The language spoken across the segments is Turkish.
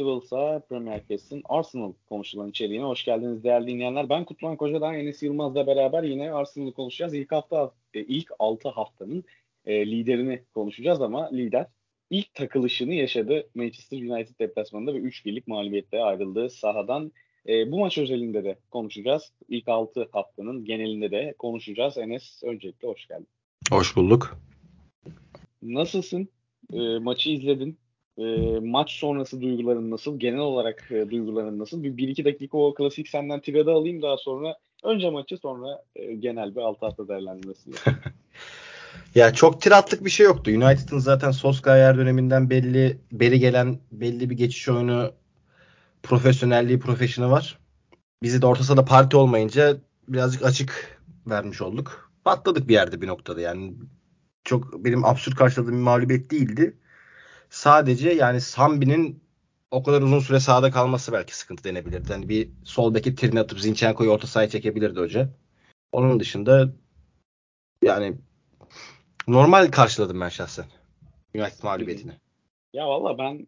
Invincible'sa Premier Kesin Arsenal konuşulan içeriğine hoş geldiniz değerli dinleyenler. Ben Kutlan Koca'dan Enes Yılmaz'la beraber yine Arsenal'ı konuşacağız. İlk hafta, e, ilk 6 haftanın e, liderini konuşacağız ama lider ilk takılışını yaşadı Manchester United deplasmanında ve 3 birlik mağlubiyetle ayrıldığı sahadan. E, bu maç özelinde de konuşacağız. İlk 6 haftanın genelinde de konuşacağız. Enes öncelikle hoş geldin. Hoş bulduk. Nasılsın? E, maçı izledin. E, maç sonrası duyguların nasıl? Genel olarak e, duyguların nasıl? Bir, bir iki dakika o klasik senden tirada alayım daha sonra önce maçı sonra e, genel bir alt hafta değerlendirmesi. ya çok tiratlık bir şey yoktu. United'ın zaten Solskjaer döneminden belli beri gelen belli bir geçiş oyunu profesyonelliği, profesyonu var. Bizi de orta sahada parti olmayınca birazcık açık vermiş olduk. Patladık bir yerde bir noktada yani. Çok benim absürt karşıladığım bir mağlubiyet değildi. Sadece yani Sambi'nin o kadar uzun süre sahada kalması belki sıkıntı denebilirdi. Yani bir sol beki trine atıp Zinchenko'yu orta sahaya çekebilirdi hoca. Onun dışında yani normal karşıladım ben şahsen United mağlubiyetini. Ya valla ben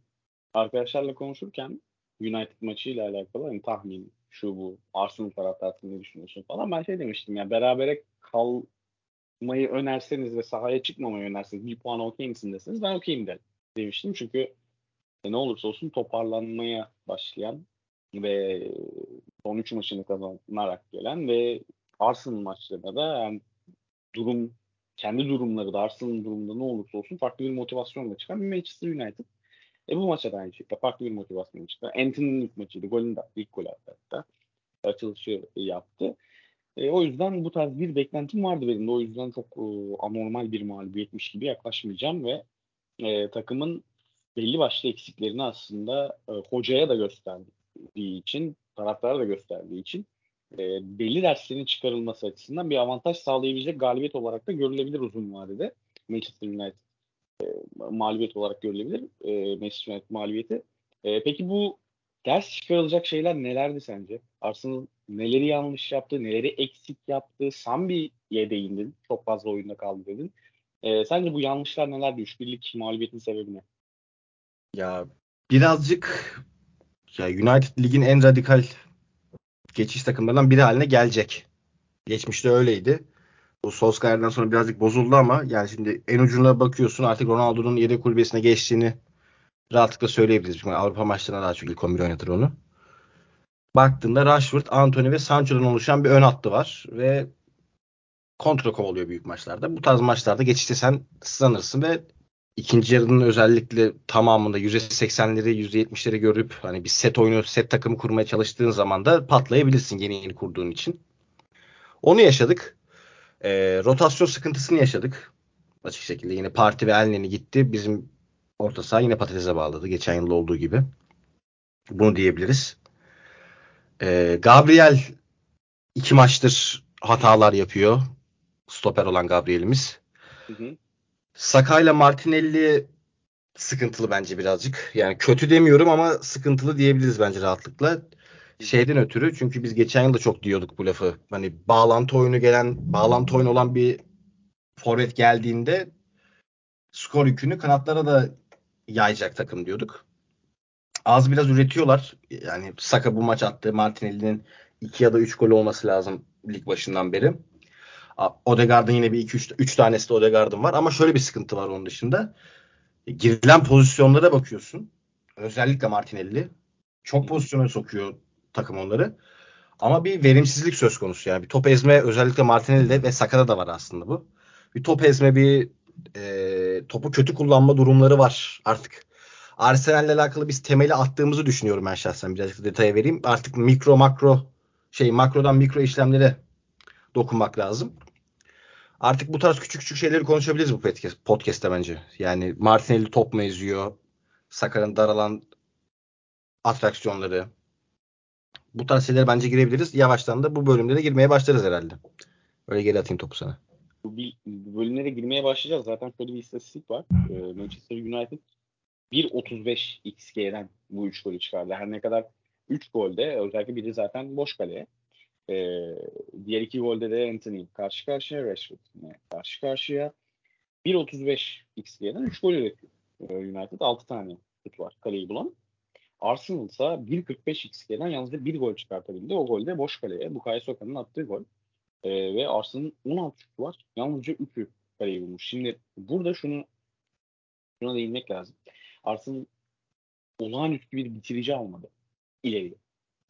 arkadaşlarla konuşurken United maçıyla alakalı hani tahmin şu bu Arsenal taraftarı ne düşünüyorsun falan ben şey demiştim ya berabere kalmayı önerseniz ve sahaya çıkmamayı önerseniz bir puan okey misin deseniz ben okeyim derim demiştim. Çünkü e, ne olursa olsun toparlanmaya başlayan ve son 3 maçını kazanarak gelen ve Arsenal maçlarında da yani durum kendi durumları da Arsenal'ın durumunda ne olursa olsun farklı bir motivasyonla çıkan bir Manchester United. E bu maça da aynı şekilde farklı bir motivasyon çıktı. Anthony'nin ilk maçıydı. Golün de ilk gol attı hatta. Açılışı yaptı. E, o yüzden bu tarz bir beklentim vardı benim de. O yüzden çok e, anormal bir mağlubiyetmiş gibi yaklaşmayacağım ve e, takımın belli başlı eksiklerini aslında e, hocaya da gösterdiği için, taraftara da gösterdiği için e, belli derslerin çıkarılması açısından bir avantaj sağlayabilecek galibiyet olarak da görülebilir uzun vadede. Manchester United e, mağlubiyet olarak görülebilir. E, Manchester United mağlubiyeti. E, peki bu ders çıkarılacak şeyler nelerdi sence? Arsenal neleri yanlış yaptı, neleri eksik yaptı? Sambi'ye değindin. Çok fazla oyunda kaldı dedin. E, sence bu yanlışlar nelerdi? 3 birlik mağlubiyetin sebebi ne? Ya birazcık ya United ligin en radikal geçiş takımlarından biri haline gelecek. Geçmişte öyleydi. Bu Solskjaer'den sonra birazcık bozuldu ama yani şimdi en ucuna bakıyorsun artık Ronaldo'nun yedek kulübesine geçtiğini rahatlıkla söyleyebiliriz. Çünkü Avrupa maçlarına daha çok ilk 11 oynatır onu. Baktığında Rashford, Anthony ve Sancho'dan oluşan bir ön hattı var ve kontra kovalıyor büyük maçlarda. Bu tarz maçlarda geçişte sen sızlanırsın ve ikinci yarının özellikle tamamında %80'leri %70'leri görüp hani bir set oyunu, set takımı kurmaya çalıştığın zaman da patlayabilirsin yeni yeni kurduğun için. Onu yaşadık. E, rotasyon sıkıntısını yaşadık. Açık şekilde yine Parti ve Elneni gitti. Bizim orta saha yine patatese bağladı. Geçen yıl olduğu gibi. Bunu diyebiliriz. E, Gabriel iki maçtır hatalar yapıyor stoper olan Gabriel'imiz. Saka ile Martinelli sıkıntılı bence birazcık. Yani kötü demiyorum ama sıkıntılı diyebiliriz bence rahatlıkla. Şeyden ötürü çünkü biz geçen yıl da çok diyorduk bu lafı. Hani bağlantı oyunu gelen, bağlantı oyunu olan bir forvet geldiğinde skor yükünü kanatlara da yayacak takım diyorduk. Az biraz üretiyorlar. Yani Saka bu maç attı. Martinelli'nin 2 ya da 3 gol olması lazım lig başından beri. Odegaard'ın yine bir 2 3 3 tanesi de Odegaard'ın var ama şöyle bir sıkıntı var onun dışında. E, girilen pozisyonlara bakıyorsun. Özellikle Martinelli çok pozisyona sokuyor takım onları. Ama bir verimsizlik söz konusu yani. Bir top ezme özellikle Martinelli'de ve Saka'da da var aslında bu. Bir top ezme bir e, topu kötü kullanma durumları var artık. Arsenal'le alakalı biz temeli attığımızı düşünüyorum ben şahsen. Birazcık detaya vereyim. Artık mikro makro şey makrodan mikro işlemlere dokunmak lazım. Artık bu tarz küçük küçük şeyleri konuşabiliriz bu podcast, podcast'te bence. Yani Martinelli top mu eziyor? Sakar'ın daralan atraksiyonları. Bu tarz şeylere bence girebiliriz. Yavaştan da bu bölümde de girmeye başlarız herhalde. Öyle geri atayım topu sana. Bu, bu bölümlere girmeye başlayacağız. Zaten şöyle bir istatistik var. Ee, Manchester United 1.35 XG'den bu 3 golü çıkardı. Her ne kadar 3 golde özellikle biri zaten boş kaleye. E, diğer iki golde de Anthony karşı karşıya, Rashford karşı karşıya. 1.35 XG'den 3 gol üretiyor. E, United 6 tane şut var kaleyi bulan. Arsenal ise 1.45 XG'den yalnızca bir gol çıkartabildi. O gol de boş kaleye. Bukayo Saka'nın attığı gol. Ee, ve Arsenal'ın 16 şutu var. Yalnızca 3'ü kaleyi bulmuş. Şimdi burada şunu şuna değinmek lazım. Arsenal olağanüstü bir bitirici almadı. İleri.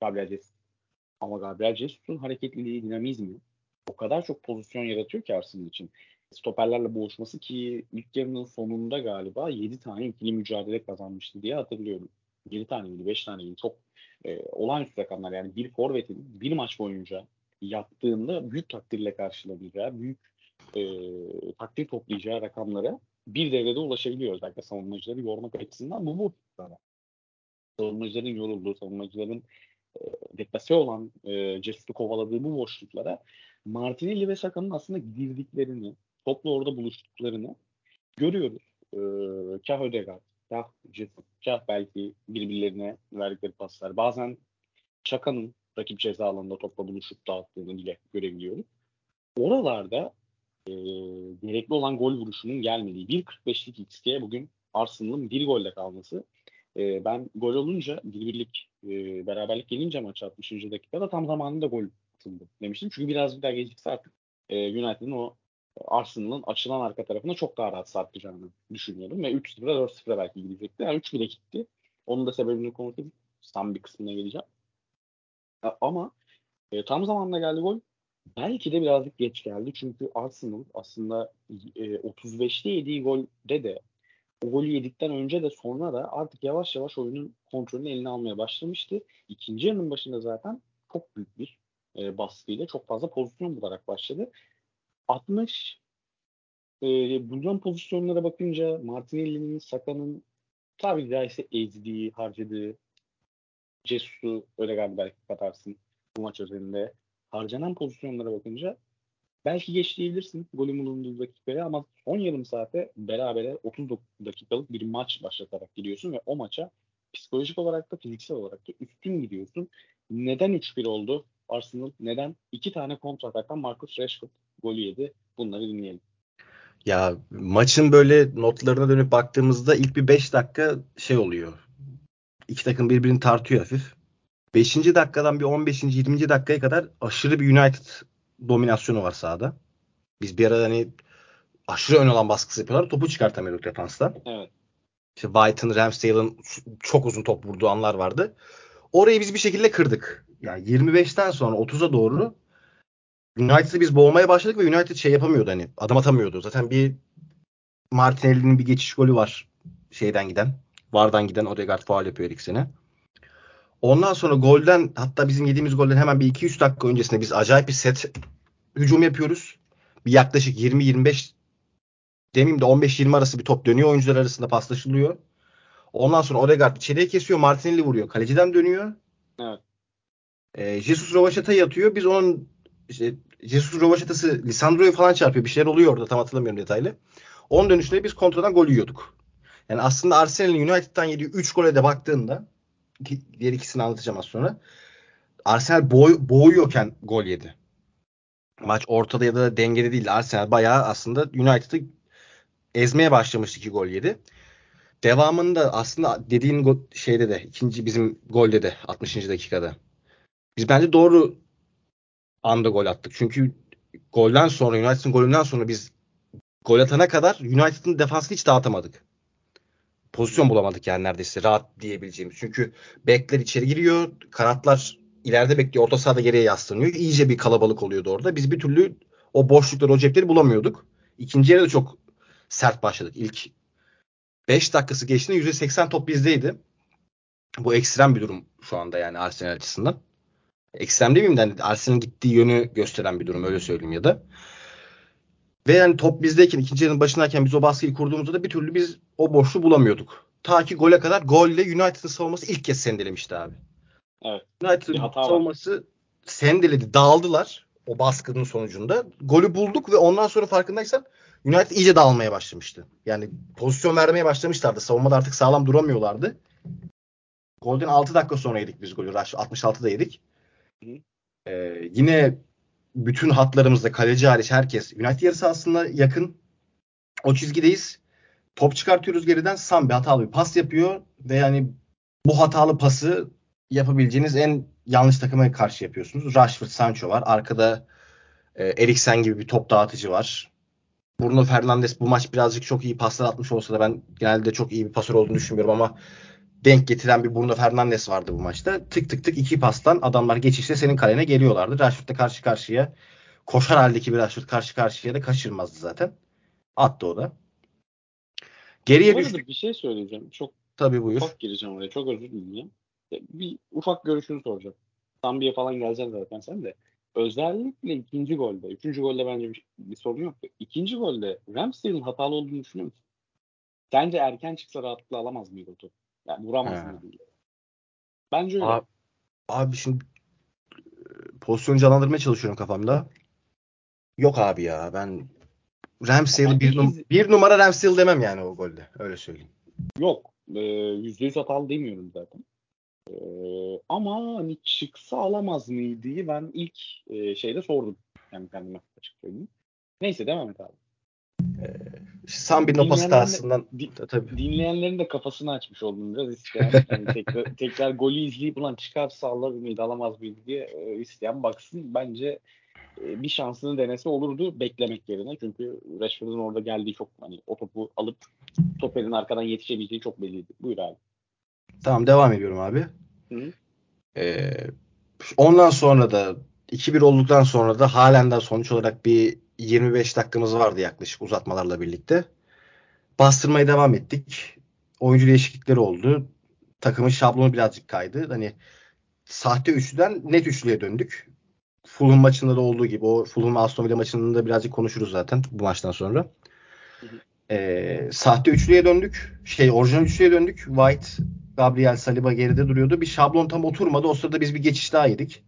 Gabriel Jesus. Ama Gabriel Jesus'un hareketliliği, dinamizmi o kadar çok pozisyon yaratıyor ki Arsenal için. Stoperlerle boğuşması ki ilk yarının sonunda galiba 7 tane ikili mücadele kazanmıştı diye hatırlıyorum. 7 tane miydi, 5 tane miydi? Çok e, olağanüstü rakamlar. Yani bir forvetin bir maç boyunca yaptığında büyük takdirle karşılayacağı, büyük e, takdir toplayacağı rakamlara bir devrede ulaşabiliyor. Özellikle savunmacıları yormak açısından bu bu. Savunmacıların yorulduğu, savunmacıların e, deplase olan e, Cesus'u kovaladığı bu boşluklara Martinelli ve Saka'nın aslında girdiklerini, topla orada buluştuklarını görüyoruz. E, kah Ödegaard, kah Jesus, kah belki birbirlerine verdikleri paslar. Bazen Çaka'nın rakip ceza alanında topla buluşup dağıttığını bile görebiliyoruz. Oralarda e, gerekli olan gol vuruşunun gelmediği 1.45'lik XG bugün Arsenal'ın bir golle kalması. E, ben gol olunca bir birlik e, beraberlik gelince maç 60. dakikada tam zamanında gol atıldı demiştim. Çünkü biraz bir daha gecikse artık e, United'ın o Arsenal'ın açılan arka tarafına çok daha rahat sarkacağını düşünüyordum. Ve 3-0'a 4-0'a belki gidecekti. Yani 3 bile gitti. Onun da sebebini konuşuruz. Tam bir kısmına geleceğim. Ama e, tam zamanında geldi gol. Belki de birazcık geç geldi. Çünkü Arsenal aslında e, 35'te yediği golde de o golü yedikten önce de sonra da artık yavaş yavaş oyunun kontrolünü eline almaya başlamıştı. İkinci yarının başında zaten çok büyük bir e, baskıyla çok fazla pozisyon bularak başladı. 60 e, bulunan pozisyonlara bakınca Martinelli'nin, Saka'nın tabii caizse ezdiği, harcadığı Cesus'u öyle galiba belki katarsın bu maç özelinde. Harcanan pozisyonlara bakınca belki geç diyebilirsin golün bulunduğu dakikaya ama son yarım saate berabere 30 dakikalık bir maç başlatarak gidiyorsun ve o maça psikolojik olarak da fiziksel olarak da üstün gidiyorsun. Neden 3-1 oldu Arsenal? Neden? iki tane kontra ataktan Marcus Rashford golü yedi. Bunları dinleyelim. Ya maçın böyle notlarına dönüp baktığımızda ilk bir 5 dakika şey oluyor. İki takım birbirini tartıyor hafif. 5. dakikadan bir 15. 20. dakikaya kadar aşırı bir United dominasyonu var sahada. Biz bir ara hani aşırı ön alan baskısı yapıyorlar. Topu çıkartamıyorduk defanstan. Evet. İşte White'ın, Ramsdale'ın çok uzun top vurduğu anlar vardı. Orayı biz bir şekilde kırdık. Yani 25'ten sonra 30'a doğru United'ı biz boğmaya başladık ve United şey yapamıyordu hani adım atamıyordu. Zaten bir Martinelli'nin bir geçiş golü var şeyden giden. Vardan giden Odegaard faal yapıyor ikisine. Ondan sonra golden hatta bizim yediğimiz golden hemen bir 2-3 dakika öncesinde biz acayip bir set hücum yapıyoruz. Bir yaklaşık 20-25 demeyeyim de 15-20 arası bir top dönüyor oyuncular arasında paslaşılıyor. Ondan sonra Odegaard içeriye kesiyor. Martinelli vuruyor. Kaleciden dönüyor. Evet. E, Jesus Rovaşata'yı atıyor. Biz onun işte Jesus Rovaşata'sı Lisandro'yu falan çarpıyor. Bir şeyler oluyor orada. Tam hatırlamıyorum detaylı. Onun dönüşünde biz kontradan gol yiyorduk. Yani aslında Arsenal'in United'dan yediği 3 gole de baktığında diğer ikisini anlatacağım az sonra. Arsenal boy, boğuyorken gol yedi. Maç ortada ya da dengede değil. Arsenal bayağı aslında United'ı ezmeye başlamıştı ki gol yedi. Devamında aslında dediğin go- şeyde de ikinci bizim golde de 60. dakikada. Biz bence doğru anda gol attık. Çünkü golden sonra United'ın golünden sonra biz gol atana kadar United'ın defansını hiç dağıtamadık. Pozisyon bulamadık yani neredeyse rahat diyebileceğimiz. Çünkü bekler içeri giriyor. Kanatlar ileride bekliyor. Orta sahada geriye yaslanıyor. İyice bir kalabalık oluyordu orada. Biz bir türlü o boşlukları, o cepleri bulamıyorduk. İkinci yarıda çok sert başladık. İlk 5 dakikası geçtiğinde %80 top bizdeydi. Bu ekstrem bir durum şu anda yani Arsenal açısından. Ekstrem değil miyim? Yani Arsenal'in gittiği yönü gösteren bir durum öyle söyleyeyim ya da. Ve yani top bizdeyken ikinci yarının başındayken biz o baskıyı kurduğumuzda da bir türlü biz o boşluğu bulamıyorduk. Ta ki gole kadar golle United'ın savunması ilk kez sendelemişti abi. Evet. United'ın savunması var. sendeledi, dağıldılar o baskının sonucunda. Golü bulduk ve ondan sonra farkındaysan United iyice dağılmaya başlamıştı. Yani pozisyon vermeye başlamışlardı. Savunmada artık sağlam duramıyorlardı. Golden 6 dakika sonra yedik biz golü. 66'da yedik. Ee, yine bütün hatlarımızda kaleci hariç herkes United yarısı aslında yakın. O çizgideyiz. Top çıkartıyoruz geriden. Sam bir hatalı bir pas yapıyor ve yani bu hatalı pası yapabileceğiniz en yanlış takıma karşı yapıyorsunuz. Rashford, Sancho var. Arkada e, Eriksen gibi bir top dağıtıcı var. Bruno Fernandes bu maç birazcık çok iyi paslar atmış olsa da ben genelde çok iyi bir pasör olduğunu düşünmüyorum ama denk getiren bir Bruno Fernandes vardı bu maçta. Tık tık tık iki pastan adamlar geçişte senin kalene geliyorlardı. Rashford'la karşı karşıya koşar haldeki bir Rashford karşı karşıya da kaçırmazdı zaten. Attı o da. Geriye düştük. bir şey söyleyeceğim. Çok Tabii buyur. ufak gireceğim oraya. Çok özür dileyeceğim. Bir ufak görüşünü soracağım. Sambi'ye falan geleceksin zaten sen de. Özellikle ikinci golde. Üçüncü golde bence bir, bir sorun yok. İkinci golde Ramsdale'in hatalı olduğunu düşünüyor musun? Sence erken çıksa rahatlıkla alamaz mıydı o topu? Yani vuramaz mıydı? Bence öyle. Abi, abi şimdi e, pozisyonu canlandırmaya çalışıyorum kafamda. Yok abi ya ben Ben bir, num- bir numara Ramsdale demem yani o golde. Öyle söyleyeyim. Yok. Ee, Yüzde yüz hatalı demiyorum zaten. Ee, ama hani çıksa alamaz mıydı? Ben ilk e, şeyde sordum. Yani kendime açık söyleyeyim. Neyse devam et abi. Sambi'nin o pas Dinleyenler- hatasından Di- tabii. dinleyenlerin de kafasını açmış oldum biraz isteyen. Yani tekrar, tekrar golü izleyip ulan çıkarsa alır mıydı alamaz mıydı diye e, isteyen baksın. Bence e, bir şansını denese olurdu beklemek yerine. Çünkü Rashford'un orada geldiği çok hani o topu alıp stoperin arkadan yetişebileceği çok belliydi. Buyur abi. Tamam devam ediyorum abi. Hı. Ee, ondan sonra da 2-1 olduktan sonra da halen de sonuç olarak bir 25 dakikamız vardı yaklaşık uzatmalarla birlikte. Bastırmaya devam ettik. Oyuncu değişiklikleri oldu. Takımın şablonu birazcık kaydı. Hani sahte üçlüden net üçlüye döndük. Fulham maçında da olduğu gibi o Fulham Aston Villa maçında da birazcık konuşuruz zaten bu maçtan sonra. Hı hı. Ee, sahte üçlüye döndük. Şey orijinal üçlüye döndük. White, Gabriel, Saliba geride duruyordu. Bir şablon tam oturmadı. O sırada biz bir geçiş daha yedik.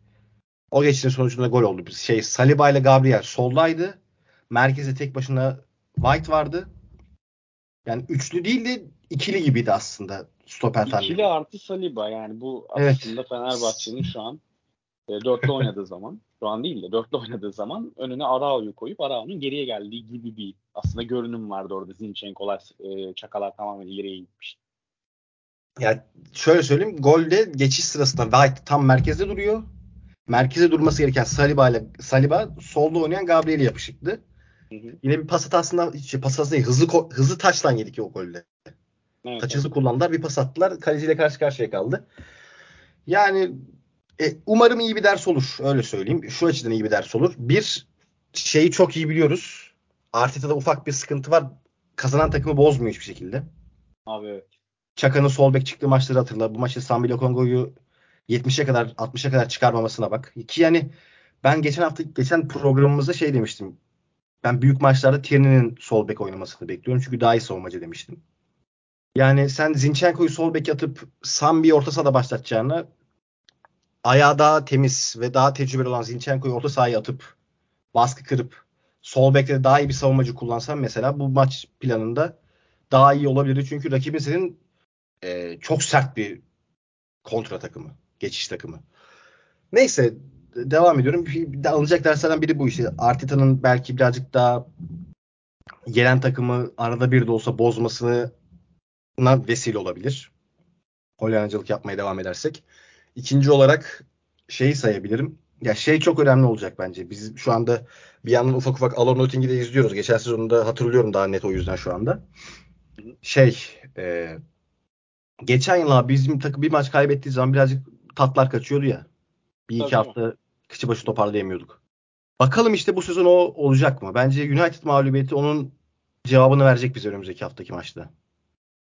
O geçişin sonucunda gol oldu. Şey Saliba ile Gabriel soldaydı. Merkezde tek başına White vardı. Yani üçlü değil de ikili gibiydi aslında stoper tandemi. İkili artı Saliba yani bu Evet. aslında Fenerbahçe'nin şu an e, dörtlü oynadığı zaman şu an değil de dörtlü oynadığı zaman önüne Arao'yu koyup Arao'nun geriye geldiği gibi bir aslında görünüm vardı orada. Zinchenko'lar, e, Çakalar tamamen ileriye gitmiş. Yani şöyle söyleyeyim. Golde geçiş sırasında White tam merkezde duruyor. Merkeze durması gereken Saliba ile Saliba solda oynayan Gabriel'e yapışıktı. Hı hı. Yine bir pas hatasından şey, pas hatası değil, hızlı hızlı taçtan yedik o golde. Evet, Taç hızlı kullandılar. Bir pas attılar. Kaleciyle karşı karşıya kaldı. Yani e, umarım iyi bir ders olur. Öyle söyleyeyim. Şu açıdan iyi bir ders olur. Bir şeyi çok iyi biliyoruz. Arteta'da ufak bir sıkıntı var. Kazanan takımı bozmuyor hiçbir şekilde. Abi evet. Çaka'nın sol bek çıktığı maçları hatırla. Bu maçta Sambi Lokongo'yu 70'e kadar 60'a kadar çıkarmamasına bak. Ki yani ben geçen hafta geçen programımızda şey demiştim. Ben büyük maçlarda Tierney'nin sol bek oynamasını bekliyorum. Çünkü daha iyi savunmacı demiştim. Yani sen Zinchenko'yu sol bek atıp Sambi'yi orta sahada başlatacağına ayağı daha temiz ve daha tecrübeli olan Zinchenko'yu orta sahaya atıp baskı kırıp sol bekte daha iyi bir savunmacı kullansan mesela bu maç planında daha iyi olabilirdi. Çünkü rakibin senin e, çok sert bir kontra takımı. Geçiş takımı. Neyse devam ediyorum. De alınacak derslerden biri bu işte. Arteta'nın belki birazcık daha gelen takımı arada bir de olsa bozmasına vesile olabilir. Hollandacılık yapmaya devam edersek. İkinci olarak şeyi sayabilirim. Ya şey çok önemli olacak bence. Biz şu anda bir yandan ufak ufak Alon Notting'i de izliyoruz. Geçen sezonunda hatırlıyorum daha net o yüzden şu anda. Şey e, geçen yıl abi bizim takım bir maç kaybettiği zaman birazcık tatlar kaçıyordu ya. Bir iki Tabii. hafta kıçı başı toparlayamıyorduk. Bakalım işte bu sezon o olacak mı? Bence United mağlubiyeti onun cevabını verecek bize önümüzdeki haftaki maçta.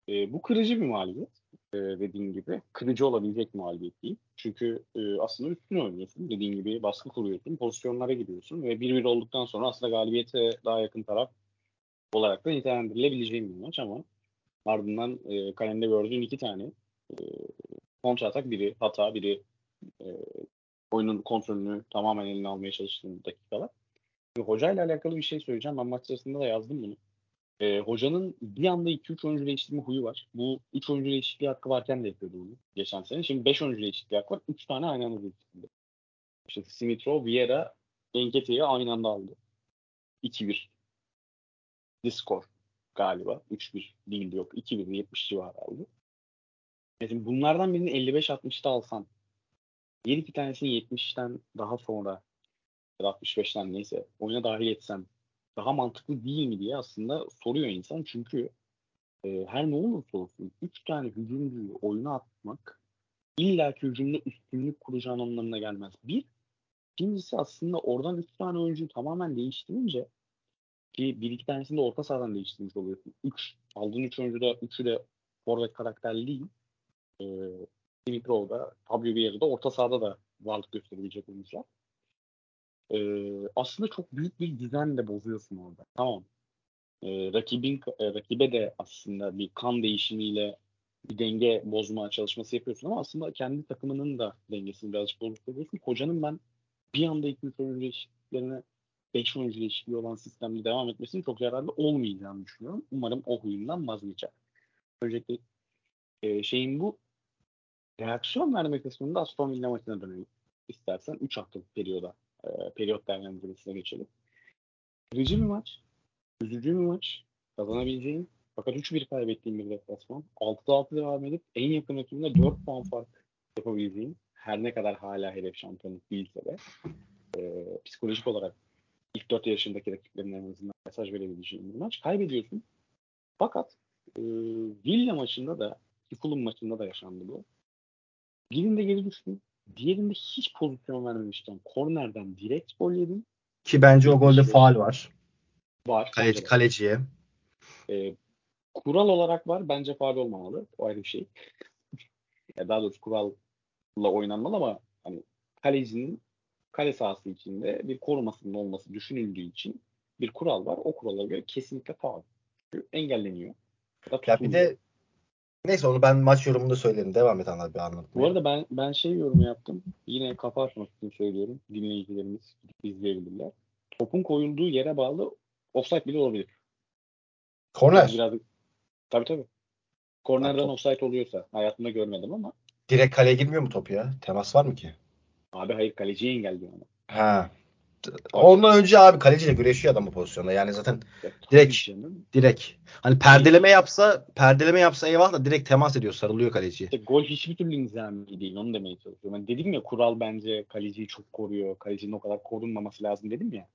E, bu kırıcı bir mağlubiyet. E, dediğin gibi. Kırıcı olabilecek mağlubiyet değil. Çünkü e, aslında üstüne oynuyorsun. Dediğin gibi baskı kuruyorsun. Pozisyonlara gidiyorsun. Ve 1-1 olduktan sonra aslında galibiyete daha yakın taraf olarak da nitelendirilebileceğim bir maç ama ardından e, kalemde gördüğün iki tane e, kontra atak biri hata biri e, oyunun kontrolünü tamamen eline almaya çalıştığın dakikalar. Ve hocayla alakalı bir şey söyleyeceğim. Ben maç sırasında da yazdım bunu. E, hocanın bir anda 2-3 oyuncu değiştirme huyu var. Bu 3 oyuncu değişikliği hakkı varken de yapıyordu bunu geçen sene. Şimdi 5 oyuncu değişikliği hakkı var. 3 tane aynı anda değiştirdi. İşte Smith-Rowe, Vieira, Enkete'yi aynı anda aldı. 2-1. Discord galiba. 3-1 değildi yok. 2-1 70 civarı aldı. Mesela bunlardan birini 55-60'ta alsan diğer iki tanesini 70'ten daha sonra ya da 65'ten neyse oyuna dahil etsen daha mantıklı değil mi diye aslında soruyor insan. Çünkü e, her ne olursa olsun 3 tane hücumcuyu oyuna atmak illa ki hücumda üstünlük kuracağın anlamına gelmez. Bir, ikincisi aslında oradan 3 tane oyuncuyu tamamen değiştirince ki bir iki tanesini de orta sahadan değiştirmiş oluyorsun. 3 aldığın 3 oyuncu da 3'ü de forvet karakterli değil. Ee, Dimitro'da, Fabio Vieira'da orta sahada da varlık gösterebilecek oyuncular. Ee, aslında çok büyük bir düzen de bozuyorsun orada. Tamam. Ee, rakibin e, rakibe de aslında bir kan değişimiyle bir denge bozma çalışması yapıyorsun ama aslında kendi takımının da dengesini birazcık bozuyorsun. Hocanın ben bir anda 2-3 oyuncu değişikliklerine 5 oyuncu değişikliği olan sistemde devam etmesinin çok yararlı olmayacağını düşünüyorum. Umarım o huyundan vazgeçer. Öncelikle e, şeyin bu reaksiyon verme kısmında Aston Villa maçına dönelim. İstersen 3 haftalık periyoda e, periyot değerlendirmesine geçelim. Kırıcı bir maç. Üzücü bir maç. Kazanabileceğin fakat 3-1 kaybettiğim bir deplasman. 6'da 6 devam edip en yakın rakibine 4 puan fark yapabileceğin her ne kadar hala hedef şampiyonluk değilse de e, psikolojik olarak ilk 4 yarışındaki rakiplerine en azından mesaj verebileceğin bir maç. Kaybediyorsun. Fakat e, Villa maçında da Fulham maçında da yaşandı bu. Birinde geri düştün. Diğerinde hiç pozisyon vermemişten kornerden direkt gol yedin. Ki bence o golde faal var. Var. Kaleci, kaleciye. E, kural olarak var. Bence faal olmamalı. O ayrı bir şey. ya daha doğrusu kuralla oynanmalı ama hani kalecinin kale sahası içinde bir korumasının olması düşünüldüğü için bir kural var. O kurala göre kesinlikle faul. Engelleniyor. Ya, ya bir de neyse onu ben maç yorumunda söylerim. Devam et anlat bir anlatmaya. Bu arada ben ben şey yorumu yaptım. Yine kafa açmak için söylüyorum. Dinleyicilerimiz izleyebilirler. Topun koyulduğu yere bağlı offside bile olabilir. Korner. Biraz, tabii tabii. Kornerden offside oluyorsa hayatımda görmedim ama. Direkt kaleye girmiyor mu top ya? Temas var mı ki? Abi hayır kaleciyi engelliyor ama. Ha. Ondan önce abi kaleciyle güreşiyor adam bu pozisyonda. Yani zaten ya, direkt canım. direkt. Hani perdeleme yapsa perdeleme yapsa eyvallah da direkt temas ediyor, sarılıyor kaleciye. İşte gol hiçbir türlü nizami değil. Onu demeye çalışıyorum. Yani dedim ya kural bence kaleciyi çok koruyor. Kalecinin o kadar korunmaması lazım dedim ya.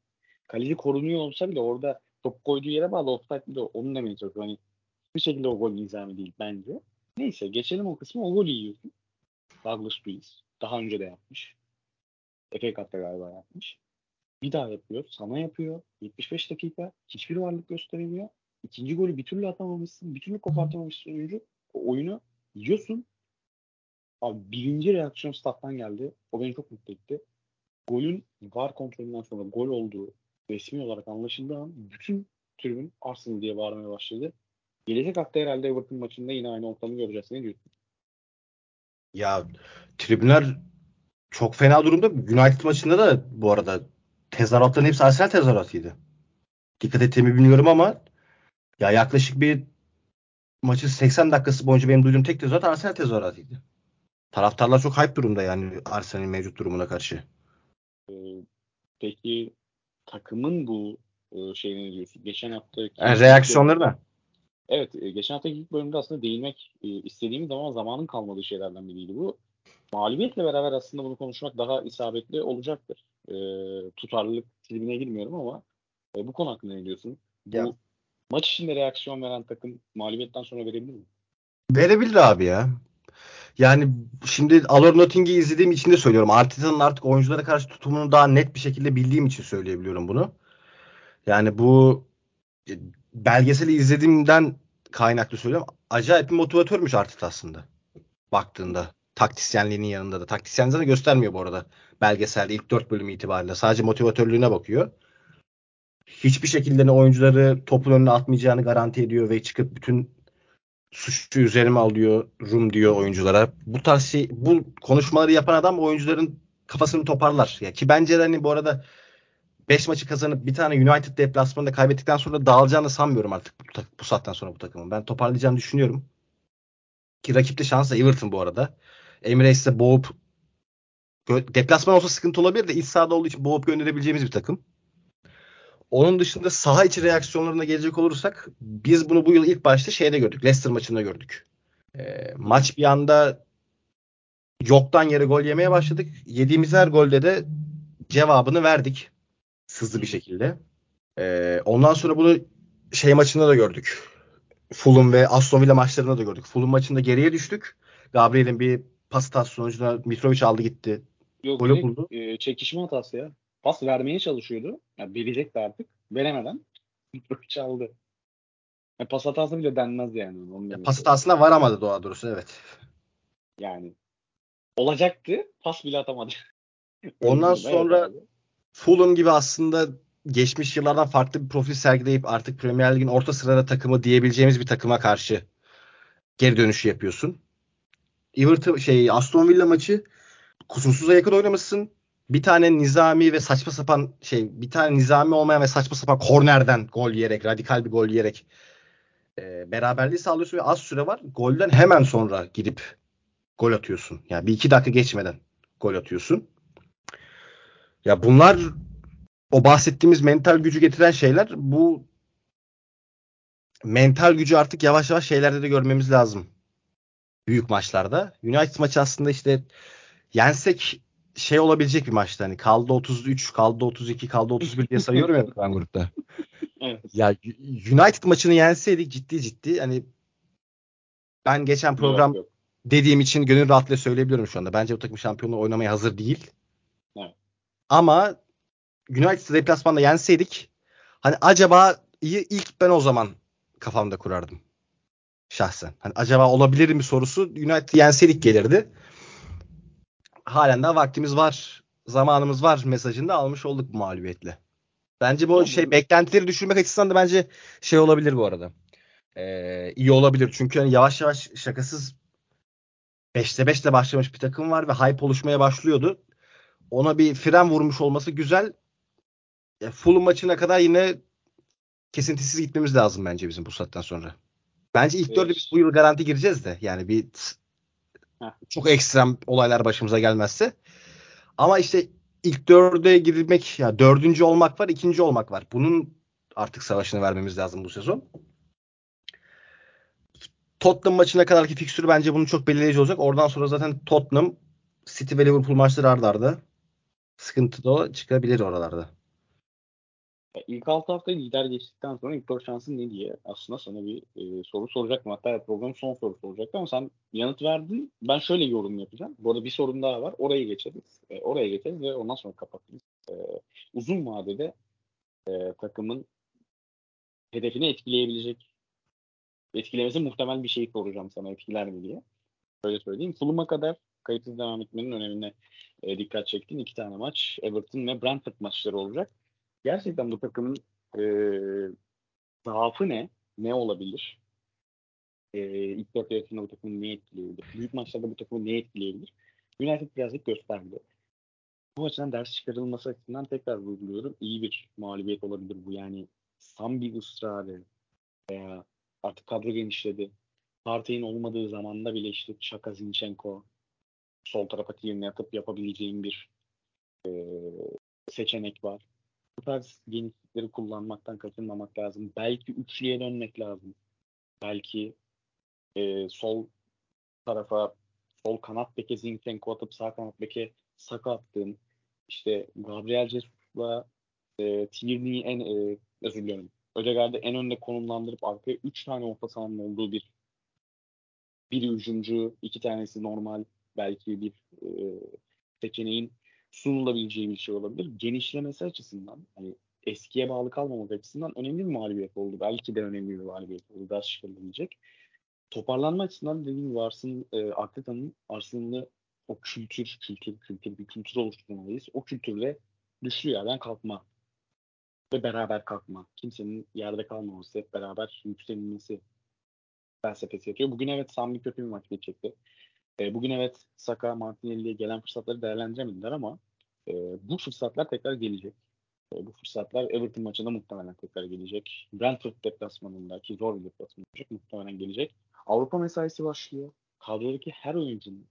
Kaleci korunuyor olsa bile orada top koyduğu yere bağlı offside bile onu demeye çalışıyorum. Hani bir şekilde o gol nizami değil bence. Neyse geçelim o kısmı. O golü yiyorsun. Douglas Luiz. Daha önce de yapmış. FA Cup'ta galiba yapmış. Bir daha yapıyor. Sana yapıyor. 75 dakika. Hiçbir varlık gösteremiyor. İkinci golü bir türlü atamamışsın. Bir türlü kopartamamışsın oyuncu. O oyunu yiyorsun. Abi birinci reaksiyon stat'tan geldi. O beni çok mutlu etti. Golün var kontrolünden sonra gol olduğu resmi olarak anlaşıldığı an bütün tribün Arsenal diye bağırmaya başladı. Gelecek hafta herhalde Everton maçında yine aynı ortamı göreceğiz. Ne diyorsun? Ya tribünler çok fena durumda. United maçında da bu arada tezahüratların hepsi Arsenal tezahüratıydı. Dikkat ettiğimi bilmiyorum ama ya yaklaşık bir maçın 80 dakikası boyunca benim duyduğum tek tezahürat Arsenal tezahüratıydı. Taraftarlar çok hype durumda yani Arsenal'in mevcut durumuna karşı. Ee, peki takımın bu e, şeyini diyorsun? Geçen hafta yani reaksiyonları da. Evet, e, geçen haftaki ilk bölümde aslında değinmek e, istediğimiz ama zamanın kalmadığı şeylerden biriydi bu mağlubiyetle beraber aslında bunu konuşmak daha isabetli olacaktır. E, tutarlılık tribine girmiyorum ama e, bu konu hakkında ne diyorsun? Bu ya. maç içinde reaksiyon veren takım mağlubiyetten sonra verebilir mi? Verebilir abi ya. Yani şimdi Alor Notting'i izlediğim için de söylüyorum. Arteta'nın artık oyunculara karşı tutumunu daha net bir şekilde bildiğim için söyleyebiliyorum bunu. Yani bu e, belgeseli izlediğimden kaynaklı söylüyorum. Acayip bir motivatörmüş Arteta aslında. Baktığında taktisyenliğinin yanında da. Taktisyenliğini de göstermiyor bu arada belgeselde ilk dört bölüm itibariyle. Sadece motivatörlüğüne bakıyor. Hiçbir şekilde ne oyuncuları topun önüne atmayacağını garanti ediyor ve çıkıp bütün suçu üzerime alıyor Rum diyor oyunculara. Bu tarz şey, bu konuşmaları yapan adam oyuncuların kafasını toparlar. Ya ki bence hani bu arada 5 maçı kazanıp bir tane United deplasmanında kaybettikten sonra dağılacağını sanmıyorum artık bu, bu saatten sonra bu takımın. Ben toparlayacağını düşünüyorum. Ki rakip de şanslı Everton bu arada. Emirates'te boğup deplasman olsa sıkıntı olabilir de iç sahada olduğu için boğup gönderebileceğimiz bir takım. Onun dışında saha içi reaksiyonlarına gelecek olursak biz bunu bu yıl ilk başta şeyde gördük. Leicester maçında gördük. E, maç bir anda yoktan yere gol yemeye başladık. Yediğimiz her golde de cevabını verdik. Hızlı bir şekilde. E, ondan sonra bunu şey maçında da gördük. Fulham ve Aston Villa maçlarında da gördük. Fulham maçında geriye düştük. Gabriel'in bir pas hatası sonucunda Mitrovic aldı gitti. Yok Golü direkt, buldu. e, çekişme hatası ya. Pas vermeye çalışıyordu. Yani verecekti artık. Veremeden Mitrovic aldı. Yani pas hatası bile denmez yani. Onu Ya, pas hatasına varamadı doğa doğrusu evet. Yani olacaktı. Pas bile atamadı. Ondan. Evet sonra. Fulham gibi aslında geçmiş yıllardan farklı bir profil sergileyip artık Premier Lig'in orta sırada takımı diyebileceğimiz bir takıma karşı geri dönüşü yapıyorsun. Everton şey Aston Villa maçı kusursuza yakın oynamışsın. Bir tane nizami ve saçma sapan şey bir tane nizami olmayan ve saçma sapan kornerden gol yiyerek radikal bir gol yiyerek e, beraberliği sağlıyorsun ve az süre var. Golden hemen sonra gidip gol atıyorsun. Yani bir iki dakika geçmeden gol atıyorsun. Ya bunlar o bahsettiğimiz mental gücü getiren şeyler bu mental gücü artık yavaş yavaş şeylerde de görmemiz lazım. Büyük maçlarda. United maçı aslında işte yensek şey olabilecek bir maçtı. Hani kaldı 33, kaldı 32, kaldı 31 diye sayıyorum ya ben grupta. Evet. Ya United maçını yenseydik ciddi ciddi hani ben geçen program Yok, yok. dediğim için gönül rahatlığıyla söyleyebiliyorum şu anda. Bence bu takım şampiyonluğu oynamaya hazır değil. Evet. Ama United deplasmanda yenseydik hani acaba iyi ilk ben o zaman kafamda kurardım. Şahsen. Hani acaba olabilir mi sorusu United yenseydik gelirdi. Halen daha vaktimiz var, zamanımız var mesajını da almış olduk bu mağlubiyetle. Bence bu şey beklentileri düşürmek açısından da bence şey olabilir bu arada. Ee, iyi olabilir. Çünkü hani yavaş yavaş şakasız 5'te 5'le başlamış bir takım var ve hype oluşmaya başlıyordu. Ona bir fren vurmuş olması güzel. Fulham maçına kadar yine kesintisiz gitmemiz lazım bence bizim bu saatten sonra. Bence ilk Evet. dörde biz bu yıl garanti gireceğiz de. Yani bir Heh. çok ekstrem olaylar başımıza gelmezse. Ama işte ilk dörde girmek ya dördüncü olmak var, ikinci olmak var. Bunun artık savaşını vermemiz lazım bu sezon. Tottenham maçına kadarki fikstürü bence bunun çok belirleyici olacak. Oradan sonra zaten Tottenham, City ve Liverpool maçları arda arda sıkıntı da çıkabilir oralarda. İlk 6 hafta lider geçtikten sonra ilk 4 şansın ne diye aslında sana bir e, soru soracaktım. Hatta programın son soru soracaktım ama sen yanıt verdin. Ben şöyle yorum yapacağım. Bu arada bir sorun daha var. Orayı geçeriz. E, oraya geçeriz ve ondan sonra kapatırız. E, uzun vadede e, takımın hedefini etkileyebilecek etkilemesi muhtemel bir şey soracağım sana etkiler mi diye. Öyle söyleyeyim. Fulham'a kadar kayıtsız devam etmenin önemine e, dikkat çektiğin iki tane maç. Everton ve Brentford maçları olacak. Gerçekten bu takımın e, zaafı ne? Ne olabilir? E, ilk dört yarısında bu takımı ne etkileyebilir? Büyük maçlarda bu takımı ne etkileyebilir? United birazcık gösterdi. Bu açıdan ders çıkarılması açısından tekrar vurguluyorum. İyi bir mağlubiyet olabilir bu. Yani tam bir ısrarı veya artık kadro genişledi. Partey'in olmadığı zamanda bile işte Şaka Zinchenko sol tarafa Tierney atıp yapabileceğin bir e, seçenek var. Bu tarz genişlikleri kullanmaktan kaçınmamak lazım. Belki üçlüye dönmek lazım. Belki e, sol tarafa sol kanat beke Zinchenko atıp sağ kanat beke Saka attığın işte Gabriel Jesus'la e, Tierney'i en e, özür diliyorum. Ödegaard'ı en önde konumlandırıp arkaya 3 tane orta sahanın olduğu bir biri hücumcu, iki tanesi normal belki bir e, seçeneğin sunulabileceği bir şey olabilir. Genişlemesi açısından hani eskiye bağlı kalmamak açısından önemli bir mağlubiyet oldu. Belki de önemli bir mağlubiyet oldu. Ders çıkarılabilecek. Toparlanma açısından dediğim gibi Arsene, e, Arteta'nın Arsenal'ı o kültür, kültür, kültür, bir kültür oluşturmalıyız. O kültürle düştüğü yerden kalkma ve beraber kalkma. Kimsenin yerde kalmaması, hep beraber yükselmesi felsefesi yatıyor. Bugün evet Sami kötü bir maç geçecekti. E, bugün evet Saka, Martinelli'ye gelen fırsatları değerlendiremediler ama e, bu fırsatlar tekrar gelecek. E, bu fırsatlar Everton maçında muhtemelen tekrar gelecek. Brentford deplasmanında ki zor bir deplasman olacak muhtemelen gelecek. Avrupa mesaisi başlıyor. Kadrodaki her oyuncunun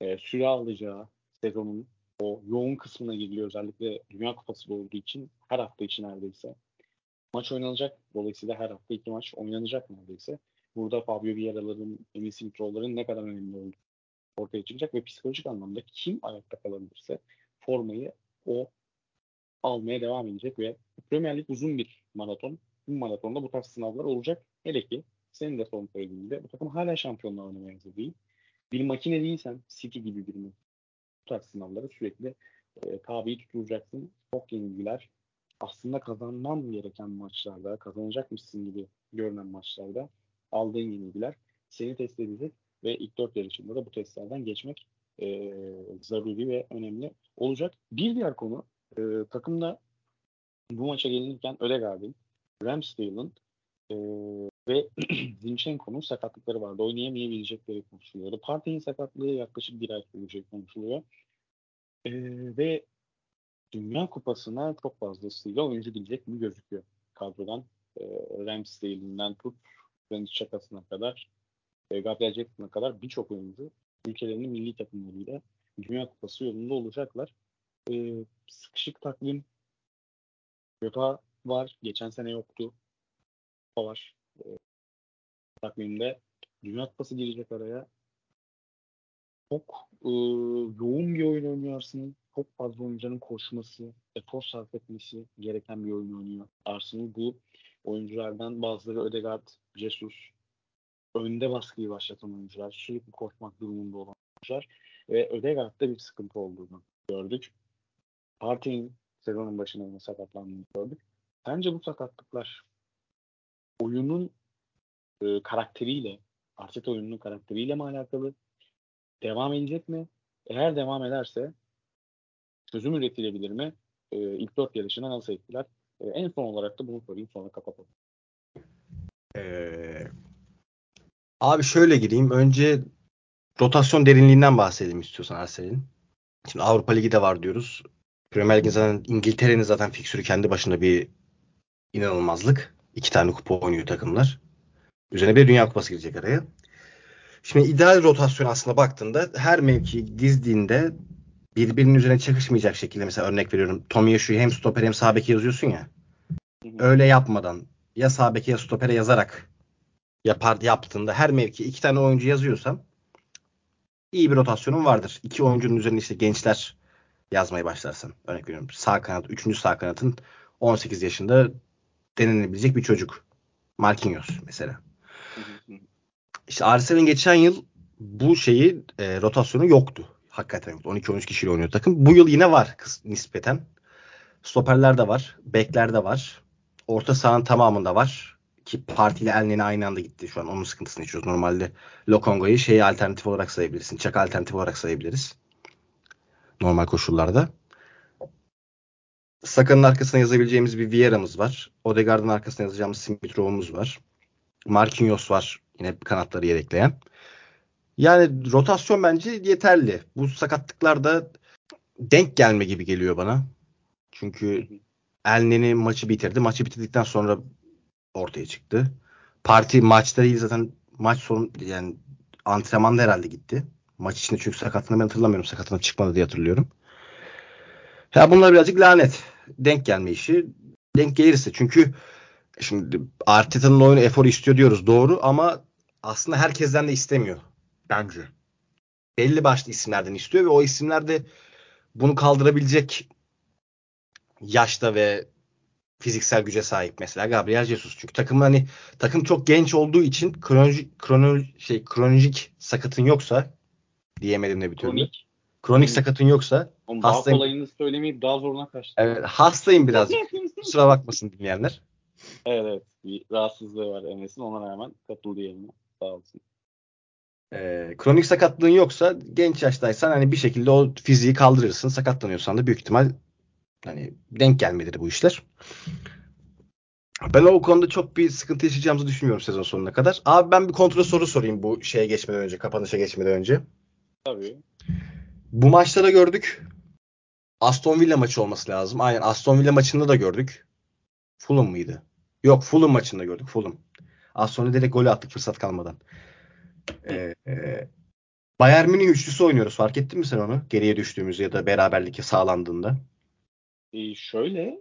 e, süre alacağı sezonun o yoğun kısmına giriliyor. Özellikle Dünya Kupası olduğu için her hafta için neredeyse. Maç oynanacak. Dolayısıyla her hafta iki maç oynanacak neredeyse. Burada Fabio Vieira'ların, Emil Smith ne kadar önemli olduğu ortaya çıkacak ve psikolojik anlamda kim ayakta kalabilirse formayı o almaya devam edecek ve Premier Lig uzun bir maraton. Bu maratonda bu tarz sınavlar olacak. Hele ki senin de son söylediğinde bu takım hala şampiyonluğa oynamaya hazır değil. Bir makine değilsen City gibi bir bu tarz sınavları sürekli e, tabi tutulacaksın. Çok yenilgiler. Aslında kazanman gereken maçlarda, kazanacakmışsın gibi görünen maçlarda aldığın yenilgiler seni test edecek ve ilk dört yarışında da bu testlerden geçmek e, zaruri ve önemli olacak. Bir diğer konu e, takımda bu maça gelinirken Ödegaard'ın, Ramsdale'ın e, ve Zinchenko'nun sakatlıkları vardı. Oynayamayabilecekleri konuşuluyordu. Partey'in sakatlığı yaklaşık bir ay sürecek konuşuluyor. E, ve Dünya Kupası'na çok fazlasıyla oyuncu gidecek mi gözüküyor kadrodan. E, Ramsdale'inden tut Granit Xhaka'sına kadar e, Gabriel Jackson'a kadar birçok oyuncu ülkelerinin milli takımlarıyla Dünya Kupası yolunda olacaklar. E, sıkışık takvim Jota var. Geçen sene yoktu. O var. E, takvimde Dünya Kupası girecek araya. Çok e, yoğun bir oyun oynuyor Arsenal. Çok fazla oyuncunun koşması, efor sarf etmesi gereken bir oyun oynuyor. Arsenal bu oyunculardan bazıları Ödegaard, Jesus, önde baskıyı başlatan oyuncular, sürekli koşmak durumunda olan oyuncular ve Ödegaard'da bir sıkıntı olduğunu gördük. Partey'in sezonun başında sakatlandığını gördük. Bence bu sakatlıklar oyunun e, karakteriyle, Arteta oyununun karakteriyle mi alakalı? Devam edecek mi? Eğer devam ederse çözüm üretilebilir mi? E, ilk dört yarışına nasıl etkiler? E, en son olarak da bunu sorayım sonra kapatalım. Ee, abi şöyle gireyim. Önce rotasyon derinliğinden bahsedelim istiyorsan Arsenal'in. Şimdi Avrupa Ligi de var diyoruz. Premier Lig'in zaten İngiltere'nin zaten fiksürü kendi başında bir inanılmazlık. İki tane kupa oynuyor takımlar. Üzerine bir Dünya Kupası girecek araya. Şimdi ideal rotasyon aslında baktığında her mevki dizdiğinde birbirinin üzerine çakışmayacak şekilde mesela örnek veriyorum. Tommy şu hem stoper hem sağ yazıyorsun ya. Öyle yapmadan ya sağ ya stopere yazarak yapar yaptığında her mevki iki tane oyuncu yazıyorsan iyi bir rotasyonun vardır. İki oyuncunun üzerine işte gençler yazmaya başlarsan. Örnek veriyorum sağ kanat, üçüncü sağ kanatın 18 yaşında denenebilecek bir çocuk. Marquinhos mesela. İşte Arsenal'in geçen yıl bu şeyi e, rotasyonu yoktu. Hakikaten yoktu. 12-13 kişiyle oynuyor takım. Bu yıl yine var nispeten. Stoperler de var. Bekler de var. Orta sahanın tamamında var. Ki partiyle Elneni aynı anda gitti. Şu an onun sıkıntısını yaşıyoruz. Normalde Lokonga'yı şeyi alternatif olarak sayabilirsin. Çak alternatif olarak sayabiliriz. Normal koşullarda. Saka'nın arkasına yazabileceğimiz bir Vieira'mız var. Odegaard'ın arkasına yazacağımız Smith Rowe'umuz var. Marquinhos var. Yine kanatları yedekleyen. Yani rotasyon bence yeterli. Bu sakatlıklar da denk gelme gibi geliyor bana. Çünkü Elneni maçı bitirdi. Maçı bitirdikten sonra ortaya çıktı. Parti maçta değil zaten maç sorun yani antrenmanda herhalde gitti. Maç içinde çünkü sakatlığını ben hatırlamıyorum. Sakatına çıkmadı diye hatırlıyorum. Ya bunlar birazcık lanet. Denk gelme işi. Denk gelirse çünkü şimdi Arteta'nın oyunu efor istiyor diyoruz doğru ama aslında herkesten de istemiyor bence. Belli başlı isimlerden istiyor ve o isimler de bunu kaldırabilecek yaşta ve fiziksel güce sahip mesela Gabriel Jesus. Çünkü takım hani takım çok genç olduğu için kronolojik kronolojik şey kronolojik sakatın yoksa diyemedim de bir türlü. Kronik. Kronik sakatın yoksa Oğlum, hastayım. Daha kolayını söylemeyip daha zoruna kaçtım. Evet, hastayım birazcık. Kusura bakmasın dinleyenler. Evet, evet. Bir rahatsızlığı var Enes'in. Ona rağmen katıldı yerine. Sağ olsun. Ee, kronik sakatlığın yoksa genç yaştaysan hani bir şekilde o fiziği kaldırırsın. Sakatlanıyorsan da büyük ihtimal hani denk gelmedir bu işler. Ben o konuda çok bir sıkıntı yaşayacağımızı düşünmüyorum sezon sonuna kadar. Abi ben bir kontrol soru sorayım bu şeye geçmeden önce, kapanışa geçmeden önce. Tabii. Bu maçta da gördük. Aston Villa maçı olması lazım. Aynen Aston Villa maçında da gördük. Fulham mıydı? Yok Fulham maçında gördük. Fulham. Aston Villa direkt golü attık fırsat kalmadan. Ee, e, Bayern Münih üçlüsü oynuyoruz. Fark ettin mi sen onu? Geriye düştüğümüz ya da beraberlik sağlandığında. Ee, şöyle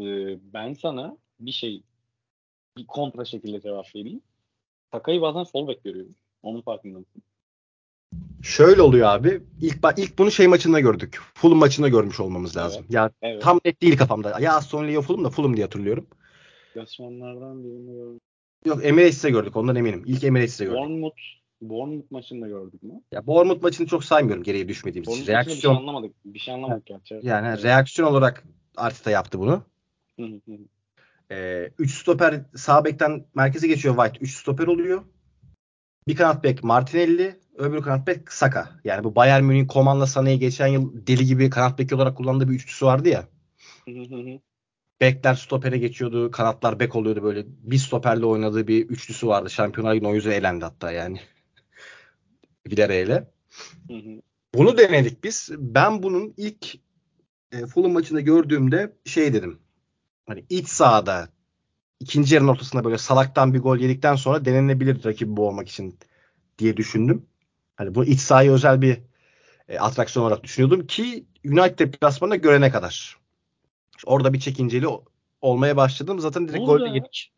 e, ben sana bir şey bir kontra şekilde cevap vereyim. Saka'yı bazen sol bek görüyorum. Onun farkında mısın? Şöyle oluyor abi. İlk ilk bunu şey maçında gördük. Fulham maçında görmüş olmamız lazım. Evet. Ya Evet. tam net değil kafamda. Ya Aston Villa Fulham da Fulham diye hatırlıyorum. Klasmanlardan birini gördüm. Yok Emirates'te gördük ondan eminim. İlk Emirates'te gördük. Bournemouth, Bournemouth maçında gördük mü? Ya Bournemouth maçını çok saymıyorum geriye düşmediğimiz için. Maçında bir şey Reaksiyon anlamadık. Bir şey anlamadık gerçi. yani Evet. reaksiyon olarak Arteta yaptı bunu. Hı hı hı. Ee, 3 stoper sağ bekten merkeze geçiyor White. 3 stoper oluyor. Bir kanat bek Martinelli, öbür kanat bek Saka. Yani bu Bayern Münih Koman'la Sané'yi geçen yıl deli gibi kanat beki olarak kullandığı bir üçlüsü vardı ya. Bekler stopere geçiyordu, kanatlar bek oluyordu böyle. Bir stoperle oynadığı bir üçlüsü vardı. Şampiyonlar Ligi'nin o yüzden elendi hatta yani. Hı. Bunu denedik biz. Ben bunun ilk e, Fulham maçında gördüğümde şey dedim. Hani iç sahada ikinci yarının ortasında böyle salaktan bir gol yedikten sonra denenebilir rakibi boğmak için diye düşündüm. Hani bu iç sahaya özel bir e, atraksiyon olarak düşünüyordum ki United deplasmanına görene kadar. Orada bir çekinceli olmaya başladım. Zaten direkt Burada- golde yedik.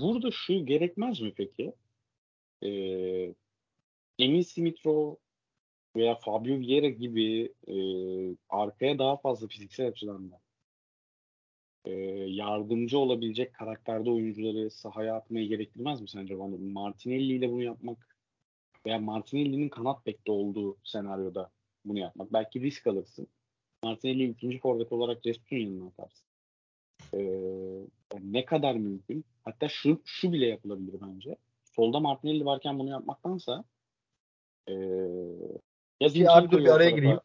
Burada şu gerekmez mi peki? Ee, Emil Smith-Rowe veya Fabio Vieira gibi e, arkaya daha fazla fiziksel açıdan da e, yardımcı olabilecek karakterde oyuncuları sahaya atmayı gerektirmez mi sence? Yani Martinelli ile bunu yapmak veya Martinelli'nin kanat bekte olduğu senaryoda bunu yapmak. Belki risk alırsın. Martinelli'yi ikinci forvet olarak Jesus'un yanına atarsın. Ee, yani ne kadar mümkün? Hatta şu şu bile yapılabilir bence. Solda Martinelli varken bunu yapmaktansa ee, ya Bir abi dur bir araya gireyim.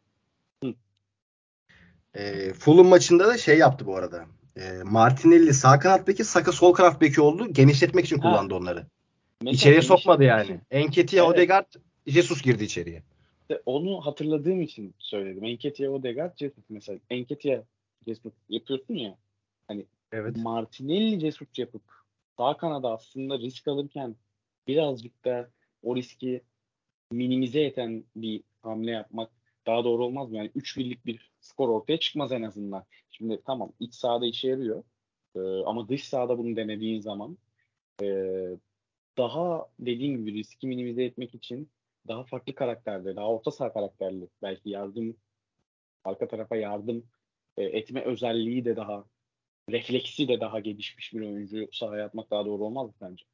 E, Fulham maçında da şey yaptı bu arada. E, Martinelli sağ kanat beki, Saka sol kanat beki oldu. Genişletmek için Ha. kullandı onları. Mesela İçeriye sokmadı yani. için Enketia, Evet. Odegaard, Jesus girdi içeriye. De onu hatırladığım için söyledim. Enketia, Odegaard, Jesus mesela. Enketia, Jesus yapıyorsun ya. Evet. Martinelli Jesus yapıp sağ kanada aslında risk alırken birazcık da o riski minimize eden bir hamle yapmak daha doğru olmaz mı? Yani 3 birlik bir skor ortaya çıkmaz en azından. Şimdi tamam iç sahada işe yarıyor. Ee, ama dış sahada bunu denediğin zaman ee, daha dediğim gibi riski minimize etmek için daha farklı karakterde, daha orta saha karakterli belki yardım arka tarafa yardım e, etme özelliği de daha refleksi de daha gelişmiş bir oyuncu sahaya atmak daha doğru olmaz mı sence?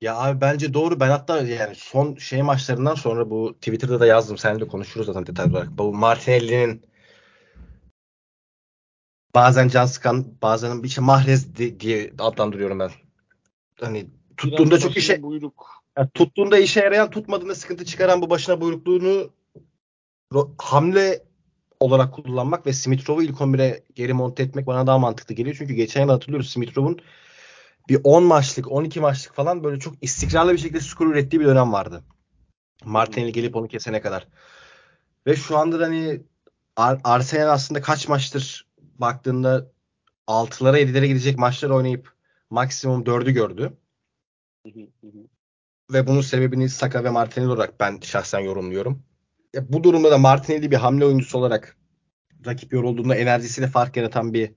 Ya abi bence doğru. Ben hatta yani son şey maçlarından sonra bu Twitter'da da yazdım. Seninle konuşuruz zaten detaylı olarak. Bu Martinelli'nin bazen can sıkan, bazen bir şey Mahrez di- diye adlandırıyorum ben. Hani tuttuğunda Biraz çok işe buyruk. Ya tuttuğunda işe yarayan, tutmadığında sıkıntı çıkaran bu başına buyrukluğunu hamle olarak kullanmak ve Smith Rowe'u ilk 11'e geri monte etmek bana daha mantıklı geliyor. Çünkü geçen yıl hatırlıyoruz Smith Rowe'un bir 10 maçlık, 12 maçlık falan böyle çok istikrarlı bir şekilde skor ürettiği bir dönem vardı. Martinelli gelip onu kesene kadar. Ve şu anda da hani Ar- Arsenal aslında kaç maçtır baktığında 6'lara 7'lere gidecek maçlar oynayıp maksimum 4'ü gördü. Ve bunun sebebini Saka ve Martinelli olarak ben şahsen yorumluyorum. Ya bu durumda da Martinelli bir hamle oyuncusu olarak rakip yorulduğunda enerjisiyle fark yaratan bir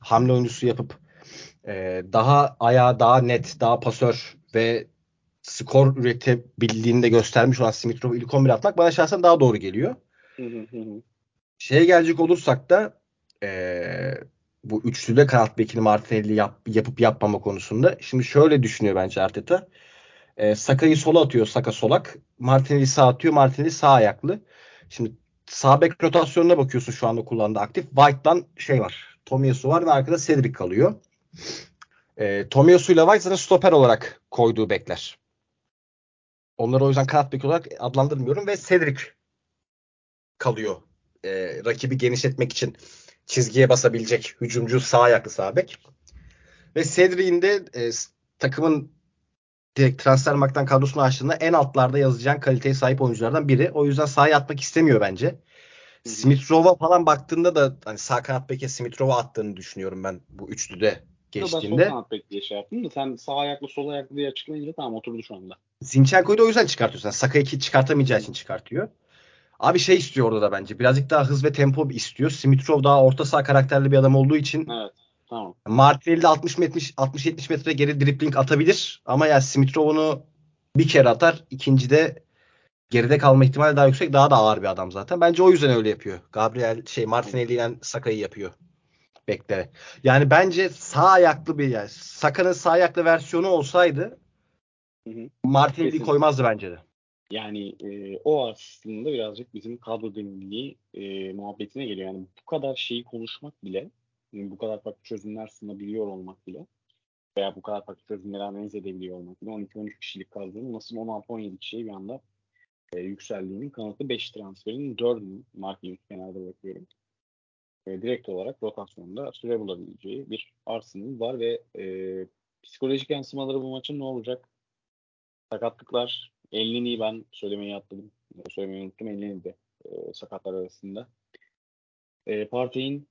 hamle oyuncusu yapıp e, daha ayağı daha net, daha pasör ve skor üretebildiğini de göstermiş olan Smith Rowe'u ilk 11'e atmak bana şahsen daha doğru geliyor. Şeye gelecek olursak da eee, bu üçlüde kanat bekini Martinelli yap, yapıp yapmama konusunda. Şimdi şöyle düşünüyor bence Arteta. Eee Saka'yı sola atıyor. Saka solak. Martinelli sağ atıyor. Martinelli sağ ayaklı. Şimdi sağ bek rotasyonuna bakıyorsun şu anda kullandığı aktif. White'dan şey var. Tomiyasu var ve arkada Cedric kalıyor. Eee Tomiyasu ile White zaten stoper olarak koyduğu bekler. Onları o yüzden kanat bek olarak adlandırmıyorum ve Cedric kalıyor. Ee, rakibi genişletmek için çizgiye basabilecek hücumcu sağ ayaklı sağ bek. Ve Cedric'in de e, takımın direkt Transfermarkt'tan kadrosunu açtığında en altlarda yazacağın kaliteye sahip oyunculardan biri. O yüzden sahaya atmak istemiyor bence. Smith Rowe'a falan baktığında da hani sağ kanat beke Smith attığını düşünüyorum ben bu üçlüde Ben sol geçtiğinde. kanat bek diye şey yaptım da sen sağ ayaklı sol ayaklı diye açıklayınca tamam oturdu şu anda. Zinchenko'yu da o yüzden çıkartıyorsun. Yani Saka'yı çıkartamayacağı için çıkartıyor. Abi şey istiyor orada da bence. Birazcık daha hız ve tempo istiyor. Smith Rowe daha orta saha karakterli bir adam olduğu için Evet. Tamam. Martinelli de 60 metre 60 70 metre geri dribbling atabilir ama ya Smith onu bir kere atar. İkincide geride kalma ihtimali daha yüksek. Daha da ağır bir adam zaten. Bence o yüzden öyle yapıyor. Gabriel şey Martinelli ile Saka'yı yapıyor. Bekle. Yani bence sağ ayaklı bir yani Saka'nın sağ ayaklı versiyonu olsaydı Martinelli koymazdı bence de. Yani e, o aslında birazcık bizim kadro derinliği e, muhabbetine geliyor. Yani bu kadar şeyi konuşmak bile, yani bu kadar farklı çözümler sunabiliyor olmak bile veya bu kadar farklı çözümleri analiz edebiliyor olmak bile 12-13 kişilik kadronun nasıl 16-17 kişiye bir anda e, yükseldiğinin kanıtı 5 transferin 4'ünü Marquinhos kenarda bakıyorum. E, direkt olarak rotasyonda süre bulabileceği bir Arsenal var ve e, psikolojik yansımaları bu maçın ne olacak? Sakatlıklar, Elnini'yi ben söylemeyi atladım. Söylemeyi unuttum. Elnini de e, sakatlar arasında. E, Partey'in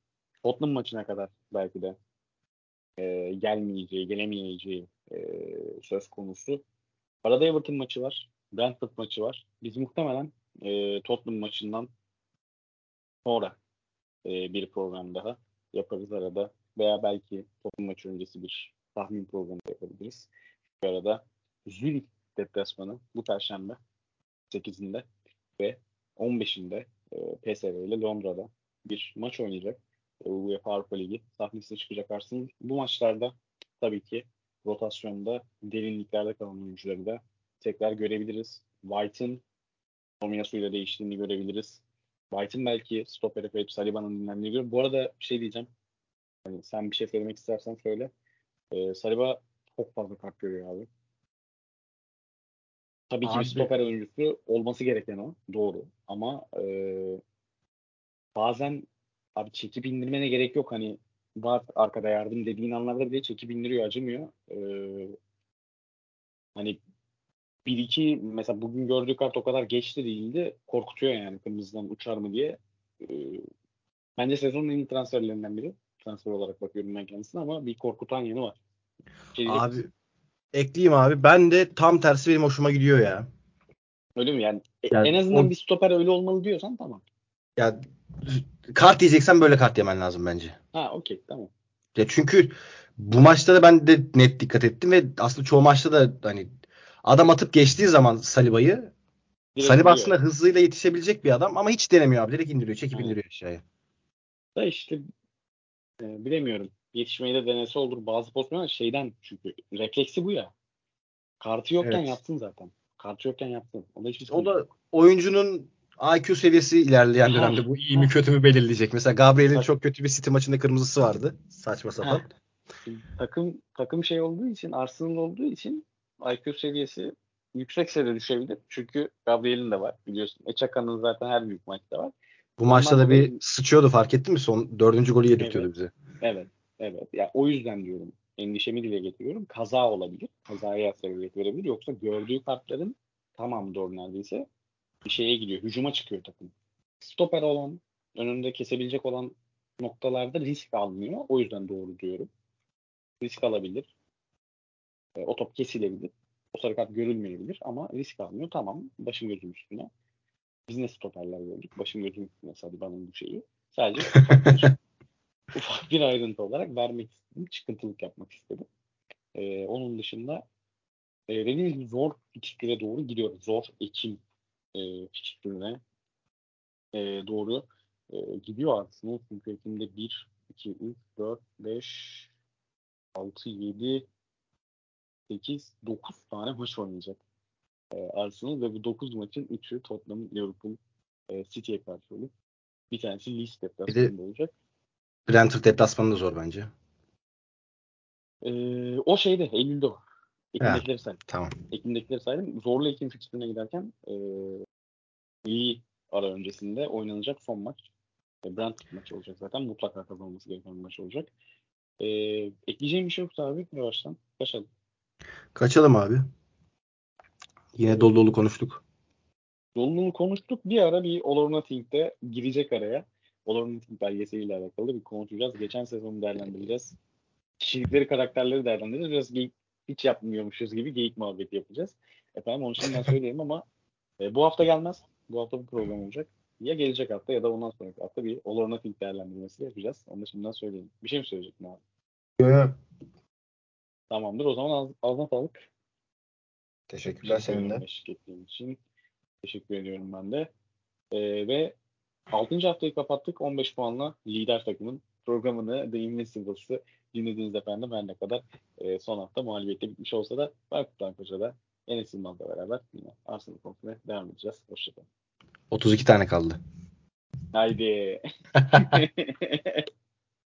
Tottenham maçına kadar belki de e, gelmeyeceği, gelemeyeceği e, söz konusu. Arada Everton maçı var. Brentford maçı var. Biz muhtemelen e, Tottenham maçından sonra e, bir program daha yaparız arada. Veya belki Tottenham maçı öncesi bir tahmin programı yapabiliriz. Bu arada Zürich deplasmanı bu perşembe 8'inde ve 15'inde e, PSV ile Londra'da bir maç oynayacak. UEFA Avrupa Ligi sahnesine çıkacak Arsenal. Bu maçlarda tabii ki rotasyonda derinliklerde kalan oyuncuları da tekrar görebiliriz. White'ın Tomiyasu ile değiştiğini görebiliriz. White'ın belki stopere koyup Saliba'nın dinlendiğini Bu arada bir şey diyeceğim. Yani sen bir şey söylemek istersen söyle. Ee, Saliba çok fazla kart görüyor abi. Tabii ki bir stoper oyuncusu olması gereken o. Doğru. Ama e, bazen abi çekip indirmene gerek yok. Hani var arkada yardım dediğin anlarda bile çekip indiriyor acımıyor. E, hani bir iki mesela bugün gördüğü kart o kadar geçti değildi. Korkutuyor yani kırmızıdan uçar mı diye. E, bence sezonun en iyi transferlerinden biri. Transfer olarak bakıyorum ben kendisine ama bir korkutan yanı var. Şey abi ekleyeyim abi. Ben de tam tersi benim hoşuma gidiyor ya. Öyle mi? Yani, e, yani en azından o, bir stoper öyle olmalı diyorsan tamam. Ya kart yiyeceksen böyle kart yemen lazım bence. Ha okey tamam. Ya çünkü bu maçta da ben de net dikkat ettim ve aslında çoğu maçta da hani adam atıp geçtiği zaman Saliba'yı Saliba aslında hızlıyla yetişebilecek bir adam ama hiç denemiyor abi. Direkt indiriyor. Çekip evet. indiriyor aşağıya. Da işte e, bilemiyorum yetişmeyi de denese olur bazı pozisyonlar şeyden çünkü refleksi bu ya. Kartı yokken evet. yaptın zaten. Kartı yokken yaptın. O da, o da oyuncunun IQ seviyesi ilerleyen dönemde bu iyi mi kötü mü belirleyecek. Mesela Gabriel'in çok kötü bir City maçında kırmızısı vardı. Saçma sapan. takım takım şey olduğu için Arsenal olduğu için IQ seviyesi yüksek seviyede düşebilir. Çünkü Gabriel'in de var biliyorsun. Eçakan'ın zaten her büyük maçta var. Bu Ondan maçta da bir sıçıyordu fark ettin mi? Son dördüncü golü yedirtiyordu evet, bize. Evet. Evet. Yani o yüzden diyorum. Endişemi dile getiriyorum. Kaza olabilir. Kazaya sebebiyet verebilir. Yoksa gördüğü kartların tamam doğru neredeyse şeye gidiyor. Hücuma çıkıyor takım. Stoper olan, önünde kesebilecek olan noktalarda risk almıyor. O yüzden doğru diyorum. Risk alabilir. E, o top kesilebilir. O sarı kart görülmeyebilir ama risk almıyor. Tamam. Başım gözüm üstüne. Biz ne stoperler gördük. Başım gözüm üstüne sadece bana bu şeyi. Sadece ufak bir ayrıntı olarak vermek istedim. Çıkıntılık yapmak istedim. Ee, onun dışında e, dediğim gibi zor fikstüre doğru gidiyoruz. Zor Ekim e, fikstürüne e, doğru e, gidiyor Arsenal. Çünkü Ekim'de 1, 2, 3, 4, 5, 6, 7, 8, 9 tane maç oynayacak e, Arsenal ve bu 9 maçın 3'ü Tottenham, Liverpool, e, City'ye karşı olup bir tanesi Leeds deplasmanında olacak. Brentford deplasmanı da zor bence. Ee, o şeyde Eylül'de o. Ekim'dekileri saydım. Tamam. Ekim'dekileri saydım. Zorlu Ekim fikstürüne giderken e, iyi ara öncesinde oynanacak son maç. E, Brentford maçı olacak zaten. Mutlaka kazanılması gereken bir maç olacak. E, ekleyeceğim bir şey yoksa abi yavaştan. Kaçalım. Kaçalım abi. Yine dolu dolu konuştuk. Dolu dolu konuştuk. Bir ara bir All or Nothing'de girecek araya. Olor'un belgeseliyle alakalı bir konuşacağız. Geçen sezonu değerlendireceğiz. Kişilikleri, karakterleri değerlendireceğiz. Biraz geyik hiç yapmıyormuşuz gibi geyik muhabbeti yapacağız. Efendim onu şimdiden söyleyeyim ama e, bu hafta gelmez. Bu hafta bu program olacak. Ya gelecek hafta ya da ondan sonraki hafta bir Olor Nothing değerlendirmesi yapacağız. Onu da şimdiden söyleyeyim. Bir şey mi söyleyecektin abi? Yo, yo. Tamamdır. O zaman ağz- ağzına sağlık. Teşekkürler senin de. İçin. Teşekkür ediyorum ben de. Ee, ve 6. haftayı kapattık. 15 puanla lider takımın programını The Invincibles'ı dinlediğiniz efendim her ne kadar e, son hafta mağlubiyetle bitmiş olsa da Berkut'tan Koca'da Enes Yılmaz'la beraber yine Arsenal konusuna devam edeceğiz. Hoşçakalın. 32 tane kaldı. Haydi.